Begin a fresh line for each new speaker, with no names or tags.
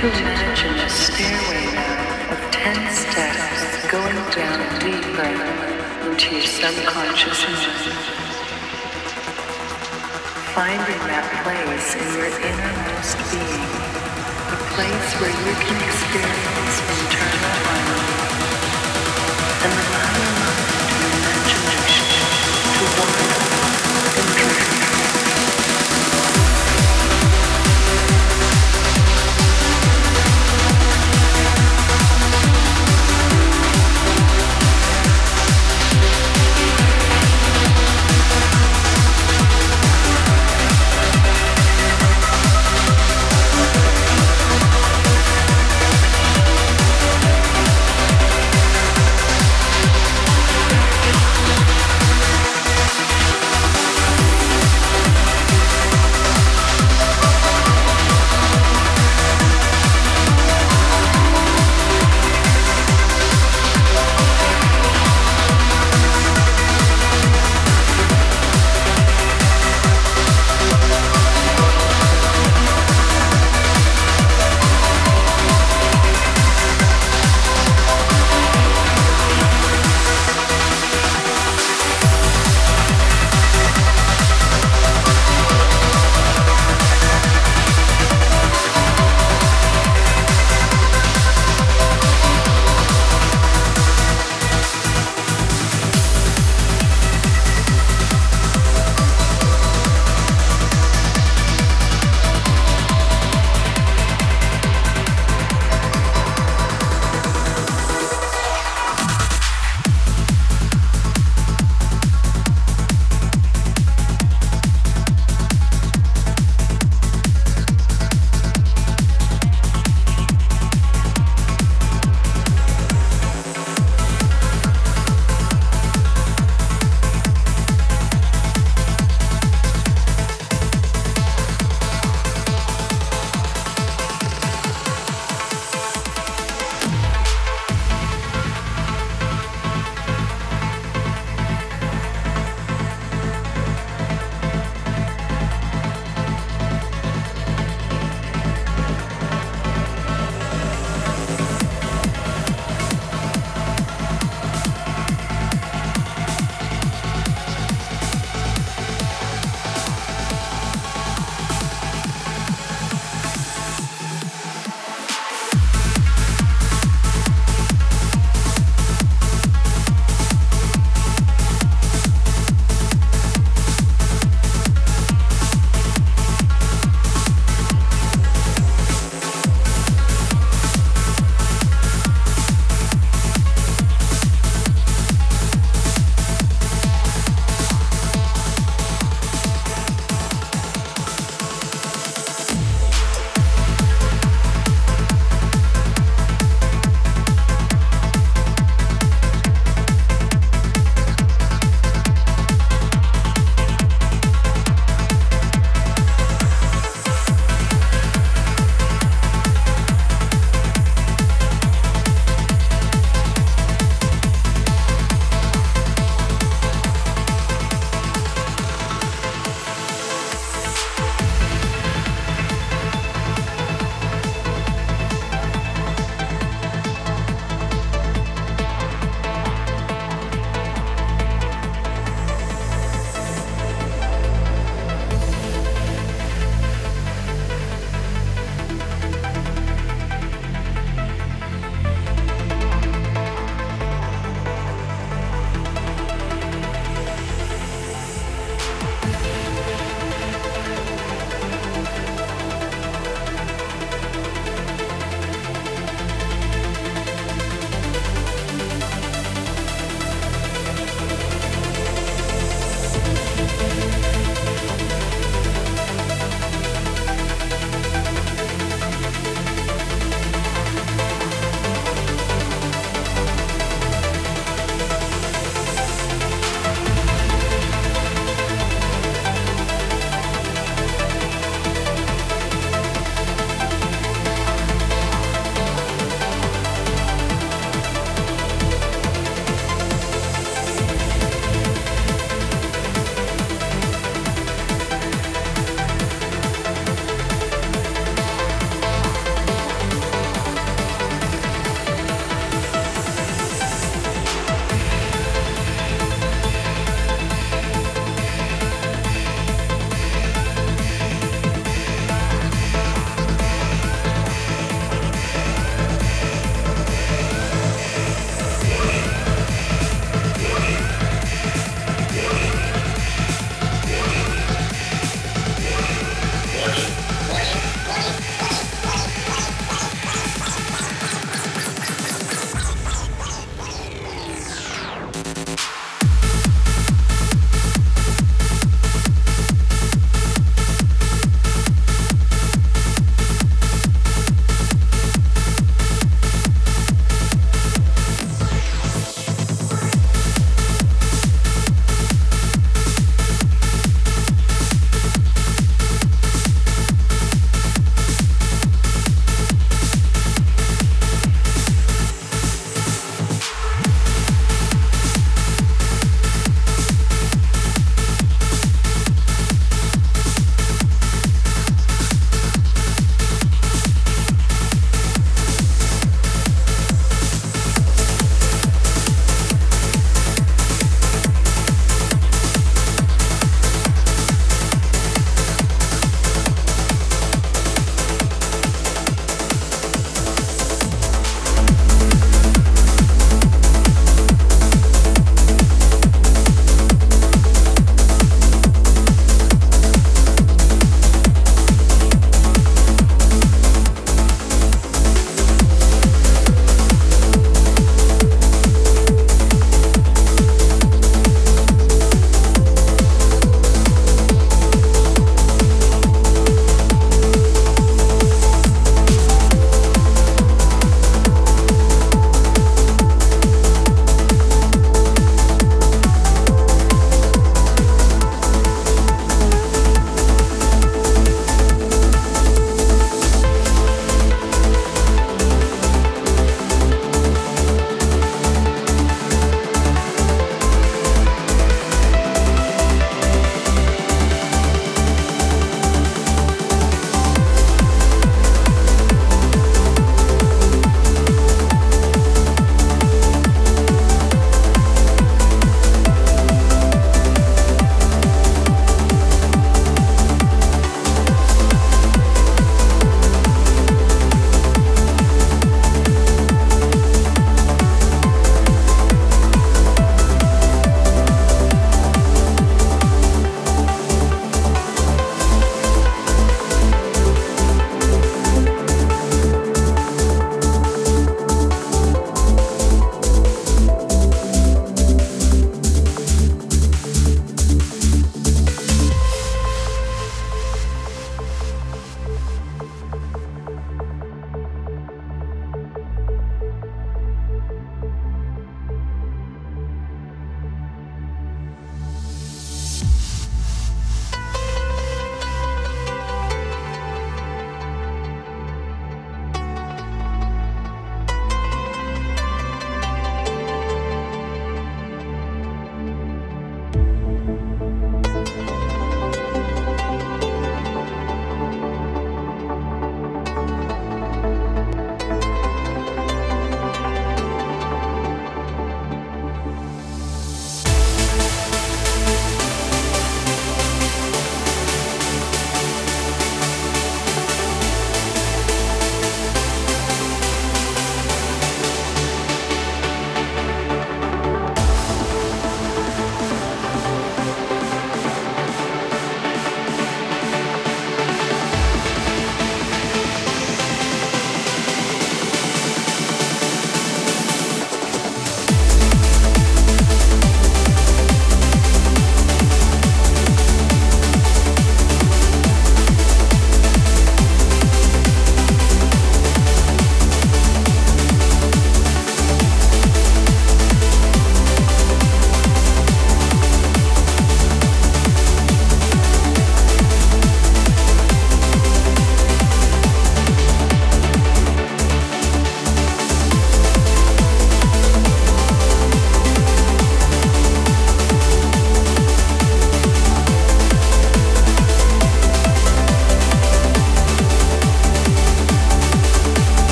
To imagine a stairway now of ten steps going down deeper into your subconscious. Finding that place in your innermost being, a place where you can experience internal harmony